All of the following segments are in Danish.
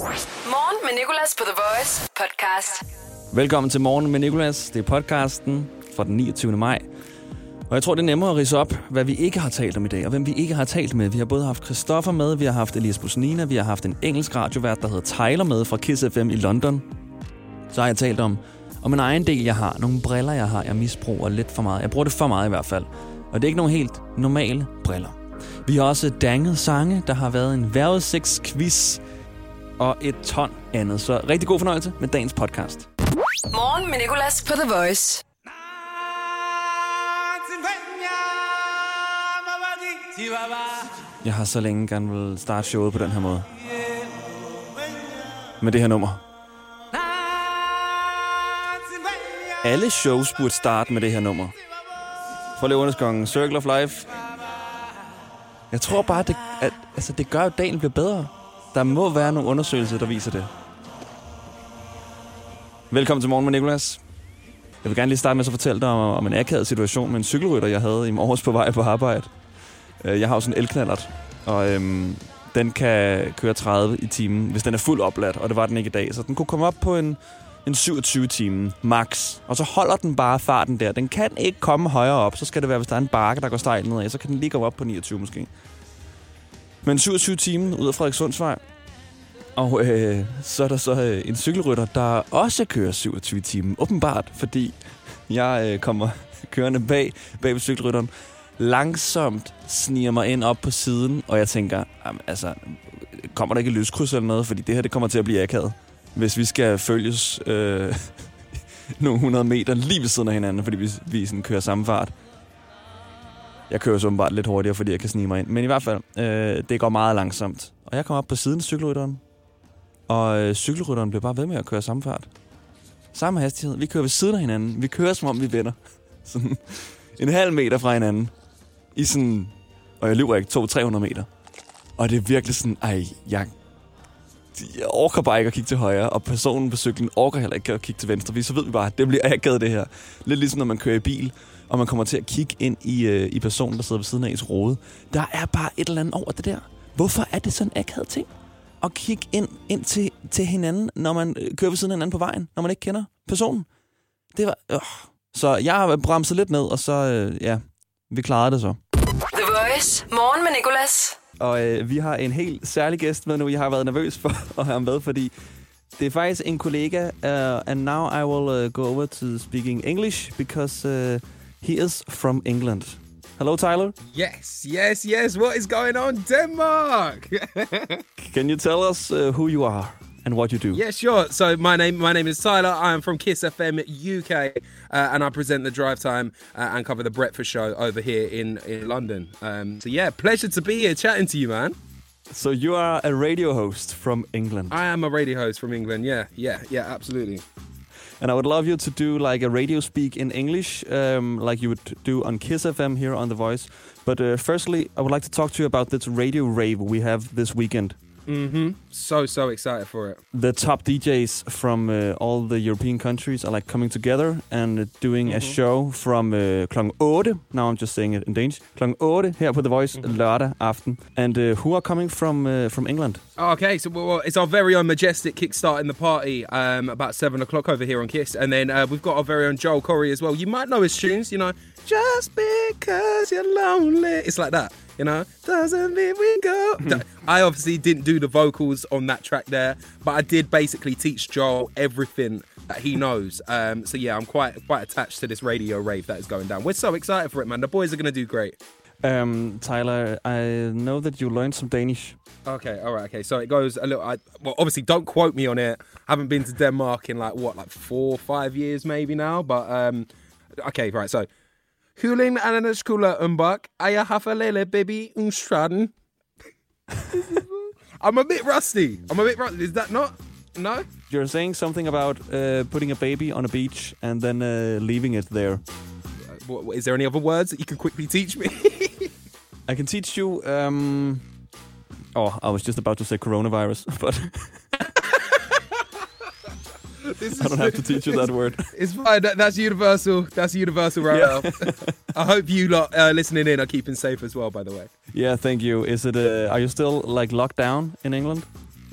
Morgen med Nicolas på The Voice podcast. Velkommen til Morgen med Nicolas. Det er podcasten fra den 29. maj. Og jeg tror, det er nemmere at rise op, hvad vi ikke har talt om i dag, og hvem vi ikke har talt med. Vi har både haft Christoffer med, vi har haft Elias Busnina, vi har haft en engelsk radiovært, der hedder Tyler med fra Kiss FM i London. Så har jeg talt om, om en egen del, jeg har. Nogle briller, jeg har, jeg misbruger lidt for meget. Jeg bruger det for meget i hvert fald. Og det er ikke nogle helt normale briller. Vi har også danget sange, der har været en vejrudsigtsquiz og et ton andet. Så rigtig god fornøjelse med dagens podcast. Morgen med Nicolas på The Voice. Jeg har så længe gerne vil starte showet på den her måde. Med det her nummer. Alle shows burde starte med det her nummer. For Løvernes Circle of Life. Jeg tror bare, det, at, altså, det gør, at dagen bliver bedre. Der må være nogle undersøgelser, der viser det. Velkommen til Morgen med Nicolas. Jeg vil gerne lige starte med at fortælle dig om, om en akavet situation med en cykelrytter, jeg havde i morges på vej på arbejde. Øh, jeg har jo sådan en elknallert, og øhm, den kan køre 30 i timen, hvis den er fuld opladt, og det var den ikke i dag. Så den kunne komme op på en, en 27 timen max, og så holder den bare farten der. Den kan ikke komme højere op, så skal det være, hvis der er en bakke, der går stejlt nedad, så kan den lige komme op på 29 måske. Men 27 timen ud af Frederikssundsvej, og øh, så er der så øh, en cykelrytter, der også kører 27 timen, åbenbart, fordi jeg øh, kommer kørende bag, bag ved cykelrytteren, langsomt sniger mig ind op på siden, og jeg tænker, jamen, altså, kommer der ikke et lyskryds eller noget? Fordi det her, det kommer til at blive akavet. Hvis vi skal følges øh, nogle hundrede meter lige ved siden af hinanden, fordi vi, vi sådan kører samme fart. Jeg kører så åbenbart lidt hurtigere, fordi jeg kan snige mig ind. Men i hvert fald, øh, det går meget langsomt. Og jeg kom op på siden af cykelrytteren, og øh, cykelrytteren blev bare ved med at køre samme fart. Samme hastighed. Vi kører ved siden af hinanden. Vi kører, som om vi er venner. Sådan en halv meter fra hinanden. I sådan, og jeg løber ikke, 200-300 meter. Og det er virkelig sådan, ej, jeg, jeg orker bare ikke at kigge til højre, og personen på cyklen orker heller ikke at kigge til venstre, fordi så ved vi bare, at det bliver akavet det her. Lidt ligesom når man kører i bil, og man kommer til at kigge ind i, øh, i personen, der sidder ved siden af ens rode. Der er bare et eller andet over det der. Hvorfor er det sådan en akavet ting? At kigge ind, ind til, til hinanden, når man øh, kører ved siden af hinanden på vejen, når man ikke kender personen. Det var... Øh. Så jeg har bremset lidt ned, og så, øh, ja, vi klarede det så. The Voice. Morgen med Nicolas. Og øh, vi har en helt særlig gæst med nu. Jeg har været nervøs for at have ham med, fordi det er faktisk en kollega, uh, and now I will uh, go over to speaking English, because uh, he is from England. Hello, Tyler. Yes, yes, yes. What is going on, Denmark? Can you tell us uh, who you are and what you do? yeah, sure. So my name, my name is Tyler. I am from Kiss FM UK, uh, and I present the Drive Time uh, and cover the Breakfast Show over here in in London. Um, so yeah, pleasure to be here chatting to you, man. So you are a radio host from England. I am a radio host from England. Yeah, yeah, yeah, absolutely. And I would love you to do like a radio speak in English, um, like you would do on Kiss FM here on The Voice. But uh, firstly, I would like to talk to you about this radio rave we have this weekend. Mm-hmm. So so excited for it. The top DJs from uh, all the European countries are like coming together and doing a show from uh, klokken 8. Now I'm just saying it in Danish. Klokken 8 her på The Voice lørdag aften. And uh, who are coming from uh, from England? Okay, so well, well, it's our very own Majestic kickstart in the party um, about seven o'clock over here on Kiss, and then uh, we've got our very own Joel Corey as well. You might know his tunes, you know, just because you're lonely. It's like that, you know. Doesn't mean we go. I obviously didn't do the vocals on that track there, but I did basically teach Joel everything that he knows. Um, so yeah, I'm quite quite attached to this radio rave that is going down. We're so excited for it, man. The boys are gonna do great. Um, Tyler, I know that you learned some Danish. Okay, all right, okay. So it goes a little. I, well, obviously, don't quote me on it. I haven't been to Denmark in like what, like four, five years maybe now. But um, okay, right. So, Huling Ananaskula Umbak, Aya Hafalele Baby Unstraden. I'm a bit rusty. I'm a bit rusty. Is that not? No. You're saying something about uh, putting a baby on a beach and then uh, leaving it there. What, what- is there any other words that you can quickly teach me? I can teach you. Um, oh, I was just about to say coronavirus, but This I don't have to teach you that word. It's fine. That, that's universal. That's universal right Yeah. now. I hope you lot uh, listening in are keeping safe as well. By the way. Yeah, thank you. Is it? Uh, are you still like locked down in England?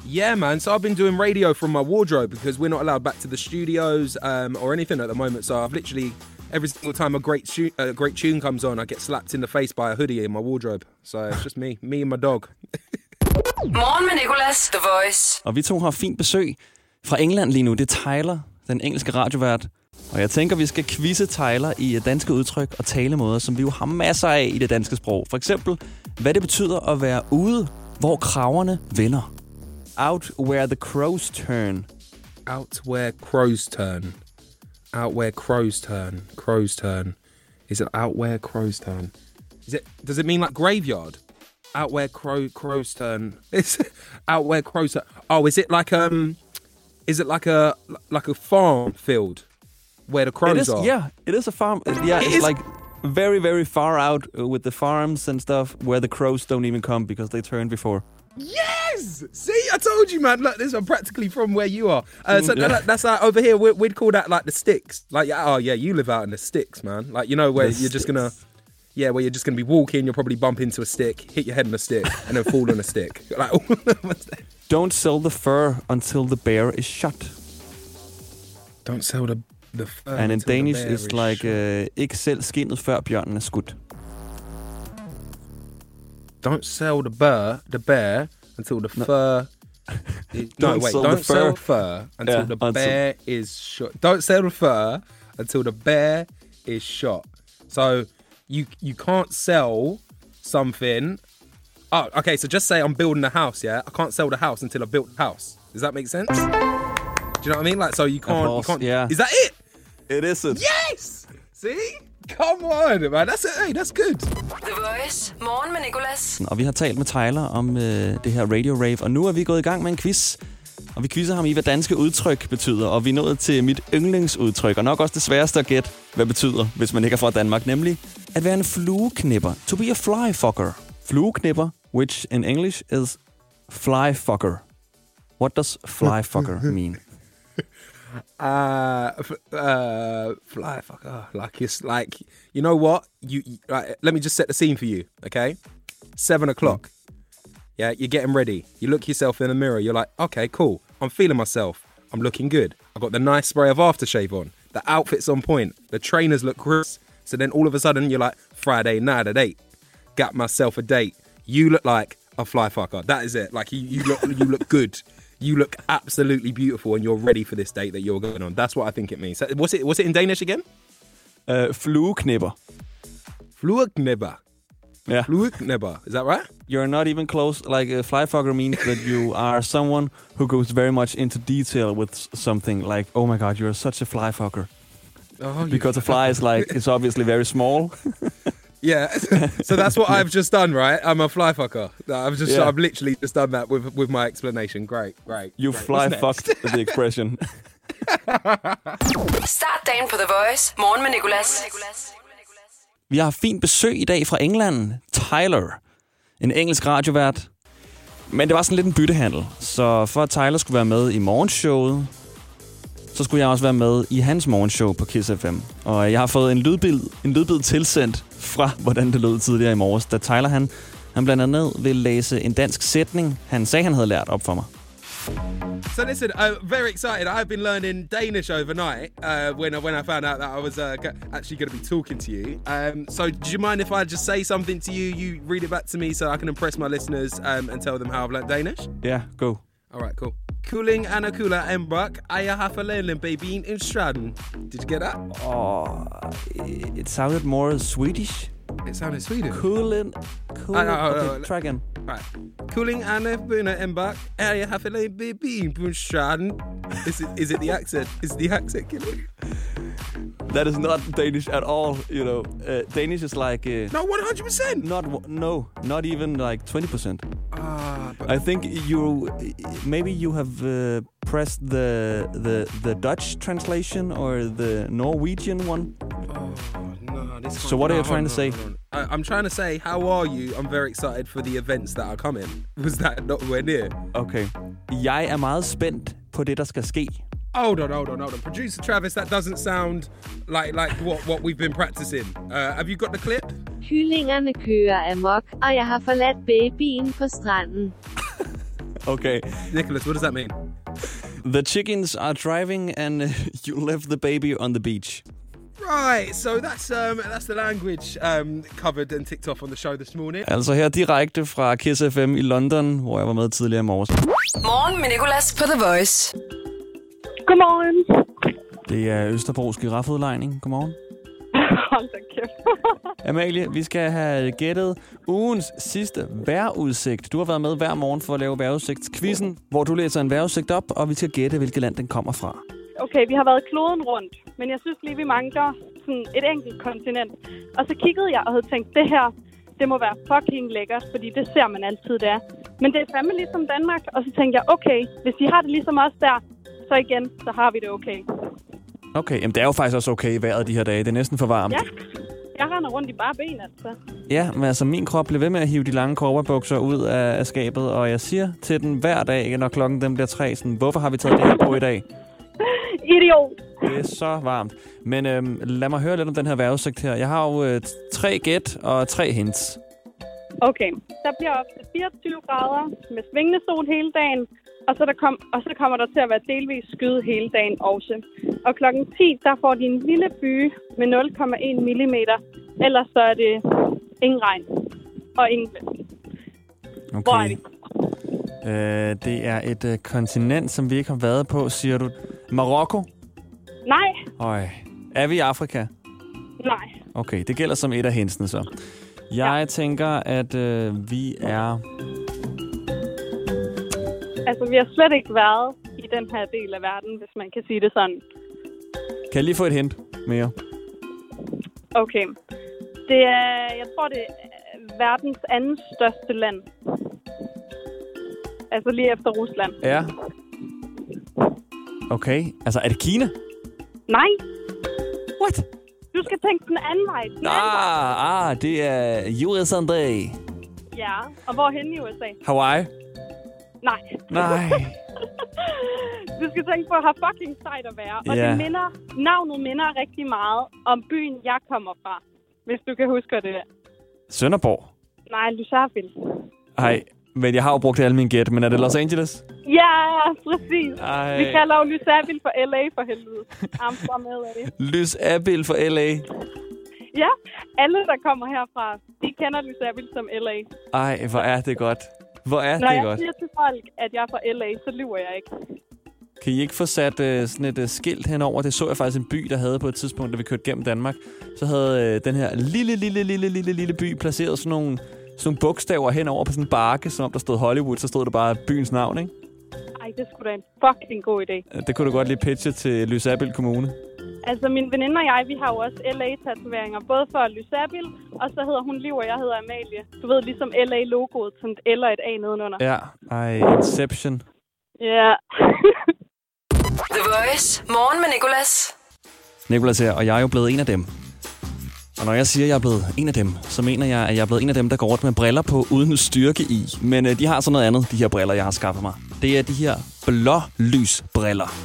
Yeah, man. So I've been doing radio from my wardrobe because we're not allowed back to the studios um, or anything at the moment. So I've literally every single time a great tu- a great tune comes on, I get slapped in the face by a hoodie in my wardrobe. So it's just me, me and my dog. Morgen med Nicolas, The Voice. Og vi to har fint besøg fra England lige nu. Det er Tyler, den engelske radiovært. Og jeg tænker, vi skal quizze Tyler i øh, danske udtryk og talemåder, som vi jo har masser af i det danske sprog. For eksempel, hvad det betyder at være ude, hvor kraverne vender. Out where the crows turn. Out where crows turn. Out where crows turn. Crows turn. Is it out where crows turn? Is it? Does it mean like graveyard? Out where crow crows turn. It's out where crows turn. Oh, is it like um? Is it like a like a farm field where the crows It is, are? yeah, it is a farm. Yeah, It it's is- like very, very far out uh, with the farms and stuff where the crows don't even come because they turned before. Yes. See, I told you, man. Look, this is practically from where you are. Uh, so yeah. that- that's like over here. we we'd call that like the sticks. Like, oh yeah, you live out in the sticks, man. Like, you know where The you're just gonna, sticks. Yeah, where you're just gonna be walking. You'll probably bump into a stick, hit your head on a stick, and then fall on a stick. Like. Don't sell the fur until the bear is shot. don't sell the the. Fur And in until the Danish, bear it's like shot. uh, ikke selv skinnet før bjørnen er skudt. don't sell the bear, the bear until the fur. is- no, Don't wait, sell the don't sell fur. fur until Yeah, the until- bear is shot. Don't sell the fur until the bear is shot. So you you can't sell something. Oh, okay. So just say I'm building a house. Yeah, I can't sell the house until I built the house. Does that make sense? Do you know what I mean? Like, so you can't. You can't yeah. Is that it? It isn't. Yes. See? Come on, man. That's it. Hey, that's good. The Voice. Morgen med Nicolas. Og vi har talt med Tyler om øh, det her Radio Rave, og nu er vi gået i gang med en quiz. Og vi quizzer ham i, hvad danske udtryk betyder, og vi er nået til mit yndlingsudtryk, og nok også det sværeste at gætte, hvad betyder, hvis man ikke er fra Danmark, nemlig at være en flueknipper. To be a fly fucker. Flueknipper, which in English is fly fucker. What does fly fucker mean? uh, f- uh, fly fucker. Like it's like you know what you, you like, let me just set the scene for you. Okay, seven o'clock. Yeah, you're getting ready. You look yourself in the mirror. You're like, okay, cool. I'm feeling myself. I'm looking good. I got the nice spray of aftershave on. The outfit's on point. The trainers look crisp. So then all of a sudden you're like, Friday night at eight. Got myself a date. You look like a fly fucker. That is it. Like you, you look, you look good. You look absolutely beautiful, and you're ready for this date that you're going on. That's what I think it means. What's it? What's it in Danish again? Uh, flueknipper. Flueknibber. Yeah. Flueknibber. Is that right? You're not even close. Like a fly fucker means that you are someone who goes very much into detail with something. Like, oh my god, you're such a fly fucker. Oh, Because a fly is like it's obviously very small. Yeah. so that's what I've just done, right? I'm a fly fucker. I've just Yeah. I've literally just done that with with my explanation. Great, great. You great. fly What's next? fucked the expression. Start dagen på The Voice. Morgen med Nicolas. Vi har fint besøg i dag fra England. Tyler. En engelsk radiovært. Men det var sådan lidt en byttehandel. Så for at Tyler skulle være med i morgenshowet, så skulle jeg også være med i hans morgenshow på Kiss FM. Og jeg har fået en lydbid, en lydbid tilsendt fra, hvordan det lød tidligere i morges, da Tyler han, han blandt andet vil læse en dansk sætning, han sagde, han havde lært op for mig. So listen, I'm very excited. I've been learning Danish overnight uh, when I, when I found out that I was uh, actually going to be talking to you. Um, so do you mind if I just say something to you? You read it back to me so I can impress my listeners um, and tell them how I've learnt Danish. Yeah, go. All right, cool. Cooling Anna Kula Embrock, Aya Hafalelen in Straden. Did you get that? Oh, it sounded more Swedish. It sounded Sweden. Coolin. Cool. Ah, no, no, no, Okay, no. try again. Right. Cooling Anna Buna Embrock, Aya Hafalelen baby in Is it, is it the accent? Is the accent killing? That is not Danish at all. You know, uh, Danish is like uh, No, 100%. not no, not even like twenty percent. Ah, but I think you maybe you have uh, pressed the the the Dutch translation or the Norwegian one. Oh, no, this So can't- what are you trying on, to say? hold on. I, I'm trying to say, how are you? I'm very excited for the events that are coming. Was that nowhere near? Okay. Jeg er meget spændt på det der skal ske. Hold on, hold on, hold on. Producer Travis, that doesn't sound like like what, what we've been practicing. Uh, have you got the clip? Kyllingerne kører amok, og jeg har forladt babyen på stranden. Okay. Nicholas, what does that mean? The chickens are driving and you left the baby on the beach. Right, so that's um, that's the language um, covered and ticked off on the show this morning. Altså her direkte fra Kiss FM i London, hvor jeg var med tidligere i morges. Morgen med Nicolas på The Voice. Godmorgen. Det er Østerbros giraffudlejning. Godmorgen. Hold da kæft. Amalie, vi skal have gættet ugens sidste vejrudsigt. Du har været med hver morgen for at lave vejrudsigtskvizzen, hvor du læser en vejrudsigt op, og vi skal gætte, hvilket land den kommer fra. Okay, vi har været kloden rundt, men jeg synes lige, vi mangler sådan et enkelt kontinent. Og så kiggede jeg og havde tænkt, det her, det må være fucking lækkert, fordi det ser man altid, det er. Men det er fandme ligesom Danmark. Og så tænkte jeg, okay, hvis de har det ligesom os der, så igen, så har vi det okay. Okay, jamen det er jo faktisk også okay i vejret de her dage. Det er næsten for varmt. Ja, jeg render rundt i bare ben, altså. Ja, men altså min krop bliver ved med at hive de lange korperbukser ud af, af skabet, og jeg siger til den hver dag, når klokken den bliver tre, sådan, hvorfor har vi taget det her på i dag? Idiot. Det er så varmt. Men øhm, lad mig høre lidt om den her vejrudsigt her. Jeg har jo øh, tre gæt og tre hints. Okay, der bliver op til 24 grader med svingende sol hele dagen, og så, der kom, og så kommer der til at være delvis skyde hele dagen også. Og klokken 10, der får de en lille by med 0,1 mm. Ellers så er det ingen regn og ingen blæst. Hvor er Okay. vi? Øh, det er et øh, kontinent, som vi ikke har været på, siger du. Marokko? Nej, Øj. Er vi i Afrika? nej. Okay, det gælder som et af hintsene så. Jeg ja. tænker, at øh, vi er... Altså, vi har slet ikke været i den her del af verden, hvis man kan sige det sådan. Kan jeg lige få et hint mere? Okay. Det er, jeg tror, det er verdens anden største land. Altså lige efter Rusland. Ja. Okay, altså er det Kina? Nej, What? du skal tænke den anden vej. Den anden vej. Ah, ah, det er USA. Ja, og hvor hen i USA? Hawaii? Nej. Nej. Du skal tænke på, have fucking sejt at være. Og Ja. det minder, navnet minder rigtig meget om byen, jeg kommer fra. Hvis du kan huske det. Sønderborg? Nej, Luzerville. Nej, men jeg har jo brugt alle mine gæt, men er det Los Angeles? Ja, præcis. Ej. Vi kalder jo Luzerville for LA for helvede. I'm from LA. Lys Abil for LA. Ja, alle, der kommer herfra, de kender Luzerville som LA. Ej, hvor er det godt. Hvor er Når det jeg godt. siger til folk, at jeg er fra LA, så lyver jeg ikke. Kan I ikke få sat øh, sådan et øh, skilt henover? Det så jeg faktisk en by, der havde på et tidspunkt, da vi kørte gennem Danmark. Så havde øh, den her lille, lille, lille, lille, lille by placeret sådan nogle, sådan nogle bogstaver henover på sådan en bakke, som om der stod Hollywood, så stod der bare byens navn, ikke? Ej, det skulle da en fucking god idé. Det kunne du godt lige pitche til Lysabil Kommune. Altså, min veninde og jeg, vi har jo også LA-tatoveringer. Både for Lysabel, og så hedder hun Liv, og jeg hedder Amalie. Du ved, ligesom LA-logoet, sådan et L og et A nedenunder. Ja, ej, Inception. Ja. The Voice. Morgen med Nicolas. Nicolas her, og jeg er jo blevet en af dem. Og når jeg siger, at jeg er blevet en af dem, så mener jeg, at jeg er blevet en af dem, der går rundt med briller på uden styrke i. Men øh, de har så noget andet, de her briller, jeg har skaffet mig. Det er de her blålysbriller.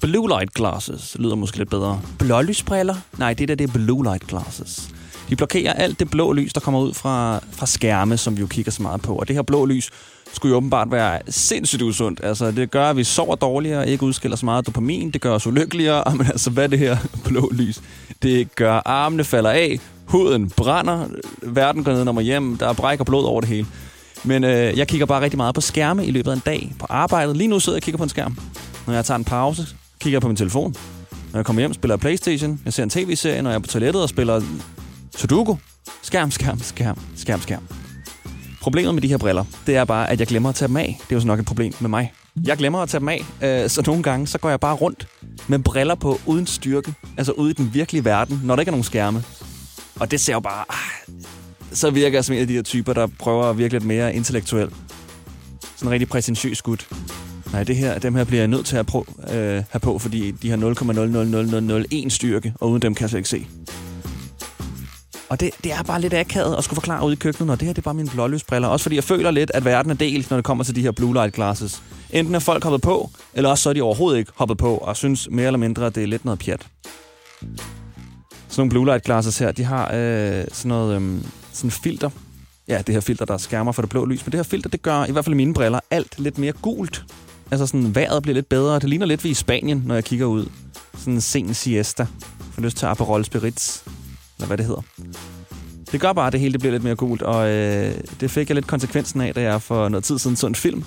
Blue light glasses lyder måske lidt bedre. Blålysbriller? Nej, det der det er blue light glasses. De blokerer alt det blå lys, der kommer ud fra, fra skærme, som vi jo kigger så meget på. Og det her blå lys skulle jo åbenbart være sindssygt usundt. Altså, det gør, at vi sover dårligere, ikke udskiller så meget dopamin, det gør os ulykkeligere. Men altså, hvad er det her blå lys? Det gør, armene falder af, huden brænder, verden går ned og hjem, der er bræk og blod over det hele. Men øh, jeg kigger bare rigtig meget på skærme i løbet af en dag på arbejdet. Lige nu sidder jeg og kigger på en skærm. Når jeg tager en pause, kigger jeg på min telefon. Når jeg kommer hjem, spiller jeg Playstation. Jeg ser en tv-serie, når jeg er på toilettet og spiller Sudoku. Skærm, skærm, skærm, skærm, skærm. Problemet med de her briller, det er bare, at jeg glemmer at tage dem af. Det er jo så nok et problem med mig. Jeg glemmer at tage dem af, øh, så nogle gange, så går jeg bare rundt med briller på uden styrke. Altså ude i den virkelige verden, når der ikke er nogen skærme. Og det ser jo bare... Ah, så virker jeg som en af de her typer, der prøver at virke lidt mere intellektuel. Sådan en rigtig præsentøs gut. Nej, det her, dem her bliver jeg nødt til at prøve, øh, have på, fordi de har 0,00001 styrke, og uden dem kan jeg slet ikke se. Og det, det er bare lidt akavet at skulle forklare ud i køkkenet, når det her det er bare mine blålysbriller. Også fordi jeg føler lidt, at verden er delt, når det kommer til de her blue light glasses. Enten er folk hoppet på, eller også så er de overhovedet ikke hoppet på, og synes mere eller mindre, at det er lidt noget pjat. Sådan nogle blue light glasses her, de har øh, sådan noget øh, sådan filter, ja, det her filter, der skærmer for det blå lys. Men det her filter, det gør i hvert fald i mine briller alt lidt mere gult. Altså sådan, vejret bliver lidt bedre. Det ligner lidt vi i Spanien, når jeg kigger ud. Sådan en sen siesta. Får lyst til Aperol Spritz. Eller hvad det hedder. Det gør bare, at det hele det bliver lidt mere gult, og øh, det fik jeg lidt konsekvensen af, da jeg for noget tid siden så en film.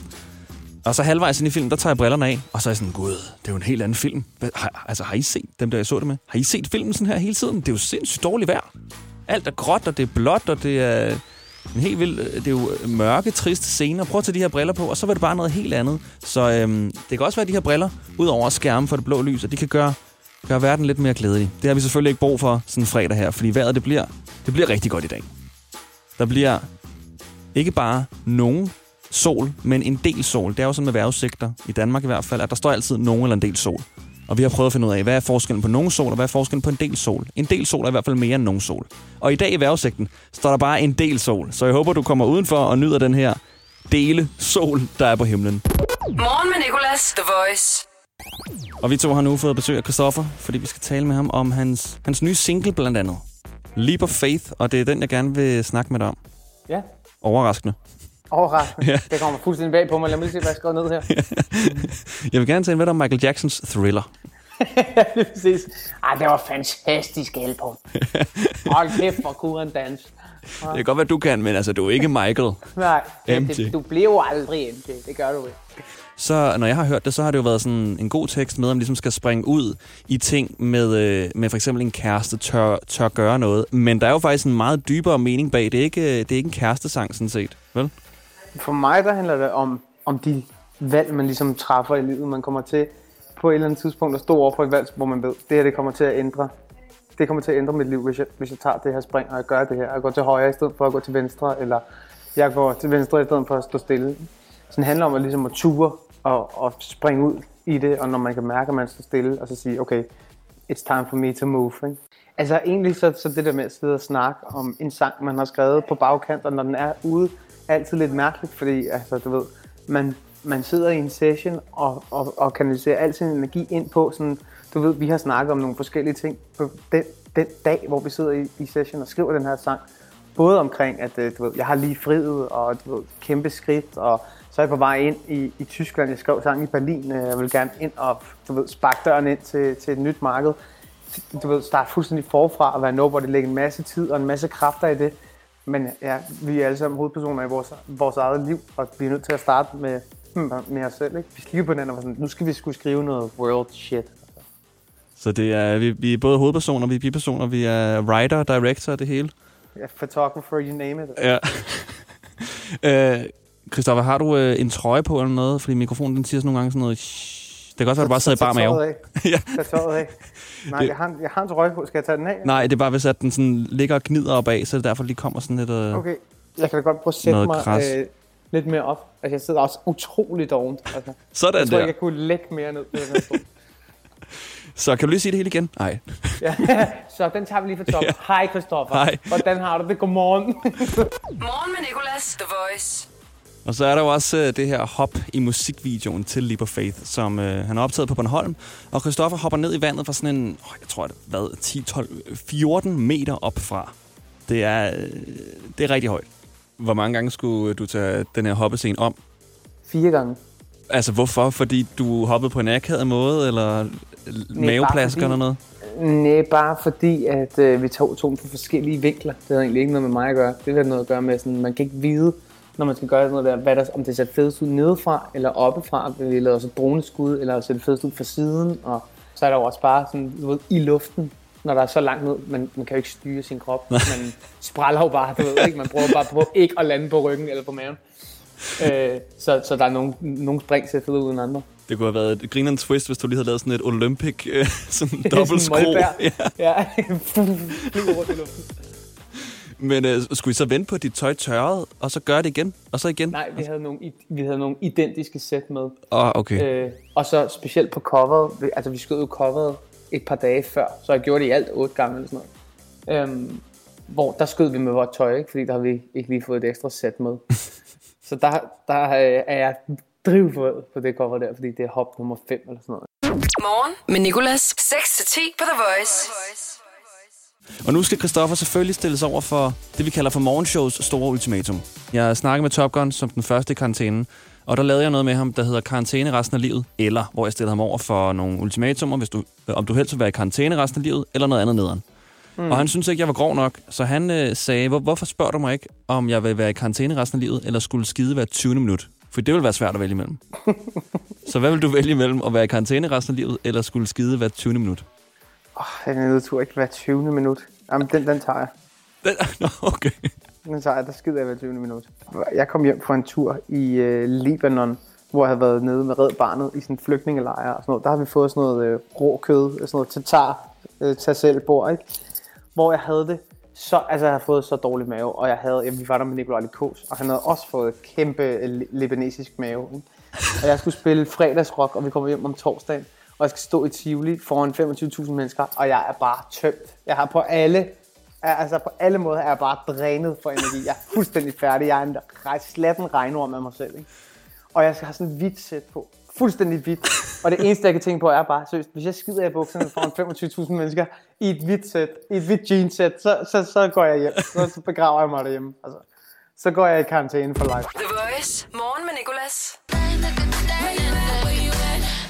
Og så halvvejs ind i filmen, der tager jeg brillerne af, og så er jeg sådan, gud, det er jo en helt anden film. Har, altså, har I set dem, der jeg så det med? Har I set filmen sådan her hele tiden? Det er jo sindssygt dårligt vejr. Alt er gråt, og det er blåt, og det er en helt vild, øh, det er jo mørke, triste scener. Prøv at tage de her briller på, og så var det bare noget helt andet. Så øhm, det kan også være, at de her briller, ud over skærmen for det blå lys, og de kan gøre, Gør verden lidt mere glædelig. Det har vi selvfølgelig ikke brug for sådan en fredag her, fordi vejret det bliver, det bliver rigtig godt i dag. Der bliver ikke bare nogen sol, men en del sol. Det er jo sådan med vejrudsigter, i Danmark i hvert fald, at der står altid nogen eller en del sol. Og vi har prøvet at finde ud af, hvad er forskellen på nogen sol, og hvad er forskellen på en del sol. En del sol er i hvert fald mere end nogen sol. Og i dag i vejrudsigten står der bare en del sol. Så jeg håber, du kommer udenfor og nyder den her dele sol, der er på himlen. Morgen med Nicolas, The Voice. Og vi to har nu fået besøg af Christoffer, fordi vi skal tale med ham om hans, hans nye single blandt andet. Leap of Faith, og det er den, jeg gerne vil snakke med dig om. Ja, Overraskende. overraskende. Ja. Det kommer fuldstændig bag på mig. Lad mig lige se, hvad jeg har skrevet ned her. Jeg vil gerne tale med dig om Michael Jacksons Thriller. ja, lige præcis. Ej, det var fantastisk album. Hold kæft, hvor kunne han dans. Det kan godt være, du kan, men altså, du er ikke Michael. Nej, det, MJ. det, du bliver jo aldrig MJ. Det gør du ikke. Så når jeg har hørt det, så har det jo været sådan en god tekst med, at man ligesom skal springe ud i ting med, øh, med for eksempel en kæreste tør, tør gøre noget. Men der er jo faktisk en meget dybere mening bag. Det er ikke, det er ikke en kærestesang, sådan set. Vel? For mig, der handler det om, om de valg, man ligesom træffer i livet. Man kommer til på et eller andet tidspunkt at stå over for et valg, hvor man ved, det her det kommer til at ændre. Det kommer til at ændre mit liv, hvis jeg, hvis jeg tager det her spring, og jeg gør det her. Jeg går til højre i stedet for at gå til venstre, eller jeg går til venstre i stedet for at stå stille. Så det handler om at, ligesom at ture og, og springe ud i det, og når man kan mærke, at man står stille, og så sige, okay, it's time for me to move. Ikke? Altså egentlig så, så det der med at sidde og snakke om en sang, man har skrevet på bagkant, og når den er ude, er altid lidt mærkeligt, fordi altså, du ved, man, man sidder i en session og, og, og kanaliserer al sin energi ind på sådan, du ved, vi har snakket om nogle forskellige ting på den, den dag, hvor vi sidder i, i session og skriver den her sang. Både omkring, at øh, du ved, jeg har lige friet, og du ved, kæmpe skridt, og så er jeg på vej ind i, i Tyskland. Jeg skrev sangen i Berlin. Øh, jeg vil gerne ind og du ved, sparke døren ind til, til et nyt marked. Du ved, starte fuldstændig forfra og være nobody, lægge en masse tid og en masse kræfter i det. Men ja, vi er alle sammen hovedpersoner i vores, vores eget liv, og vi er nødt til at starte med, med os selv. Ikke? Vi skal på den og var sådan, nu skal vi skulle skrive noget world shit. Så det er, vi, vi er både hovedpersoner, vi er bipersoner, vi er writer, director og det hele. Ja, photographer, you name it. Ja. øh, Christoffer, har du øh, en trøje på eller noget? Fordi mikrofonen den siger sådan nogle gange sådan noget... "Shh." Det kan også være, at du bare sidder i bar Tag tøjet mave. ja. Tag tøjet af. Nej, Det- jeg har, en- jeg har en trøje på. Skal jeg tage den af? Nej, det er bare hvis at den sådan ligger og gnider op af, så det derfor lige kommer sådan lidt... Øh... Okay, jeg kan da godt prøve at sætte mig øh, lidt mere op. Altså, jeg sidder også utrolig dovent. Altså, Sådan jeg tror der. ikke, jeg kunne lægge mere ned på den. Så kan du lige sige det hele igen? Nej. ja. Så den tager vi lige fra top. Ja. Hej, Christoffer. Hej. Hvordan har du det? Godmorgen. Morgen med Nicolas, The Voice. Og så er der jo også øh, det her hop i musikvideoen til Leap of Faith, som øh, han har optaget på Bornholm. Og Christoffer hopper ned i vandet fra sådan en, åh, jeg tror, det hvad, 10, 12, 14 meter op fra. Det er, øh, det er rigtig højt. Hvor mange gange skulle du tage den her hoppescene om? Fire gange. Altså, hvorfor? Fordi du hoppede på en akavet måde, eller maveplasker fordi- eller noget? Nej, bare fordi, at øh, vi tog to på forskellige vinkler. Det havde egentlig ikke noget med mig at gøre. Det havde noget at gøre med, sådan, man kan ikke vide, når man skal gøre sådan noget der, hvad der, om det ser fedest ud nedefra eller oppefra. Vi lavede også et droneskud, eller ser det fedest ud fra siden. Og så er der jo også bare sådan, du ved, i luften, når der er så langt ned. Man, man kan jo ikke styre sin krop. Man spræller jo bare, du ved ikke. Man prøver bare på ikke at lande på ryggen eller på maven. Øh, så, så der er nogle, nogle spring ser federe ud end andre. Det kunne have været et grinerens twist, hvis du lige havde lavet sådan et Olympic, øh, sådan dobbelt skro. Ja. Ja, rundt i luften. Men øh, skulle I så vente på, at dit tøj tørrede, og så gøre det igen, og så igen? Nej, vi havde nogle, vi havde nogle identiske sæt med. Oh, okay. Øh, og så specielt på coveret, altså vi skød jo coveret et par dage før, så jeg gjorde det i alt otte gange eller sådan noget. Øhm, hvor der skød vi med vort tøj, ikke? fordi der har vi ikke lige fået et ekstra sæt med. så der, der øh, er jeg drivvåd på det cover der, fordi det er hop nummer 5 eller sådan noget. Morgen med Nicolas. 6-10 på The Voice. Og nu skal Christoffer selvfølgelig stilles over for det, vi kalder for morgenshows store ultimatum. Jeg snakkede med Top Gun som den første i karantænen, og der lavede jeg noget med ham, der hedder karantæne resten af livet, eller hvor jeg stillede ham over for nogle ultimatumer, hvis du, øh, om du helst vil være i karantæne resten af livet, eller noget andet nederen. Mm. Og han synes ikke, jeg var grov nok, så han øh, sagde, Hvor, hvorfor spørger du mig ikke, om jeg vil være i karantæne resten af livet, eller skulle skide hver 20. minut? For det vil være svært at vælge imellem. så hvad vil du vælge imellem, at være i karantæne resten af livet, eller skulle skide hver 20. minut? Åh, oh, den nedtur ikke hver 20. minut. Jamen, den, den tager jeg. Den, okay. Den så der skider jeg hver 20. minut. Jeg kom hjem fra en tur i øh, Libanon, hvor jeg havde været nede med Red Barnet i sådan en flygtningelejr og sådan noget. Der har vi fået sådan noget øh, rå kød, sådan noget tatar, øh, tag selv bord, ikke? Hvor jeg havde det så, altså jeg havde fået så dårlig mave, og jeg havde, jamen, vi var der med Nikolaj Likos, og han havde også fået kæmpe øh, libanesisk mave. Ikke? Og jeg skulle spille fredagsrock, og vi kommer hjem om torsdagen, og jeg skal stå i Tivoli foran 25.000 mennesker, og jeg er bare tømt. Jeg har på alle, altså på alle måder er jeg bare drænet for energi. Jeg er fuldstændig færdig. Jeg er en slatten regnorm af mig selv. Ikke? Og jeg skal have sådan et hvidt sæt på. Fuldstændig hvidt. Og det eneste, jeg kan tænke på, er bare, seriøst, hvis jeg skider i bukserne foran 25.000 mennesker i et hvidt sæt, i et hvidt jeansæt, så, så, så går jeg hjem. Så, så begraver jeg mig derhjemme. Altså, så går jeg i karantæne for life. The Voice. Morgen med Nicolas.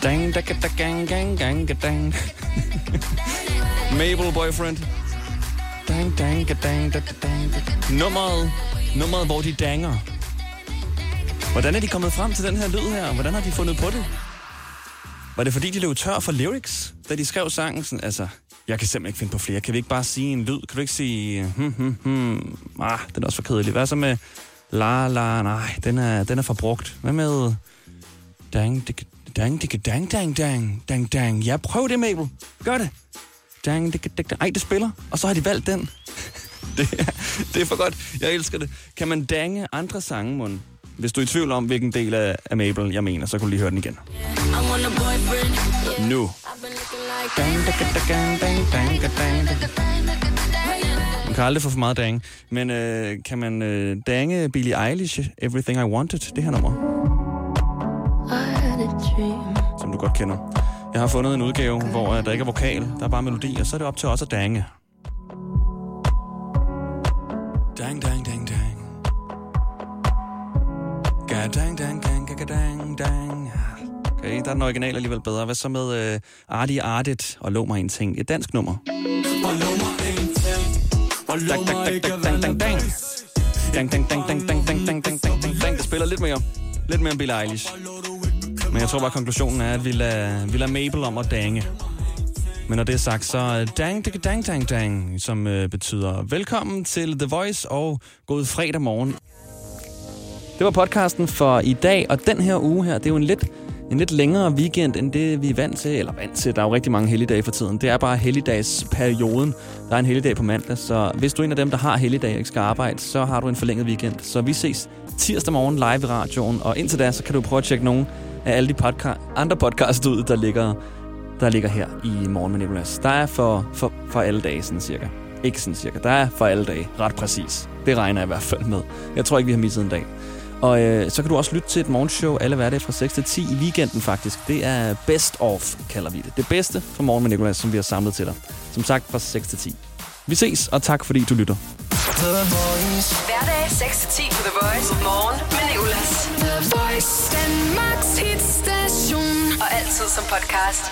Dang. Mabel boyfriend. Dang, dang, dang, da, dang, Nummeret, nummeret, hvor de danger. Hvordan er de kommet frem til den her lyd her? Hvordan har de fundet på det? Var det fordi, de løb tør for lyrics, da de skrev sangen? Sådan, altså, jeg kan simpelthen ikke finde på flere. Kan vi ikke bare sige en lyd? Kan du ikke sige... Hmm, hmm, hmm. Ah, den er også for kedelig. Hvad så med... La, la, nej, den er, den er for brugt. Hvad med... Dang, dik, dang, dik, dang, dang, dang, dang, dang. Ja, prøv det, Mabel. Gør det. Dang, dik, dik. Ej, det spiller. Og så har de valgt den. det, er, det er for godt. Jeg elsker det. Kan man dange andre sange, mund? Hvis du er i tvivl om, hvilken del af, af Mabel jeg mener, så kan du lige høre den igen. Nu. Man kan aldrig få for meget dang. Men øh, kan man øh, dange Billie Eilish, Everything I Wanted, det her nummer? Som du godt kender. Jeg har fundet en udgave, hvor øh, der ikke er vokal, der er bare melodi, og så er det op til os at dange. Dang, dang, dang, dang. Ga, dang, dang, dang, ga, dang, dang. Okay, der er den original alligevel bedre. Hvad så med uh, Artie Artit og Lov mig en ting? Et dansk nummer. Og lov mig en ting. Og lov mig ikke dang, dang, dang. Dang, dang, dang, dang, dang, dang, dang, dang, dang, dang. Det spiller lidt mere. Lidt mere Billie Eilish. Men jeg tror bare, konklusionen er, at vi lader, vi lader Mabel om at dange. Men når det er sagt, så øh, dang, dang, dang, dang, dang, som øh, betyder velkommen til The Voice og god fredag morgen. Det var podcasten for i dag, og den her uge her, det er jo en lidt, en lidt længere weekend, end det vi er vant til. Eller vant til, der er jo rigtig mange helligdage for tiden. Det er bare helligdagsperioden. Der er en helligdag på mandag, så hvis du er en af dem, der har helligdag og ikke skal arbejde, så har du en forlænget weekend. Så vi ses tirsdag morgen live i radioen, og indtil da, så kan du prøve at tjekke nogen af alle de podca- andre podcasts ud, der ligger, der ligger her i morgen med Nicolas. Der er for, for, for alle dage, sådan cirka. Ikke sådan cirka. Der er for alle dage, ret præcis. Det regner jeg i hvert fald med. Jeg tror ikke, vi har misset en dag. Og øh, så kan du også lytte til et morgenshow alle hverdage fra 6 til 10 i weekenden faktisk. Det er best of, kalder vi det. Det bedste fra morgen med Nicolas, som vi har samlet til dig. Som sagt fra 6 til 10. Vi ses, og tak fordi du lytter. Hverdag 6 til 10 på The Voice. Morgen med Nicolas. Voice. Danmarks hitstation. Og altid som podcast.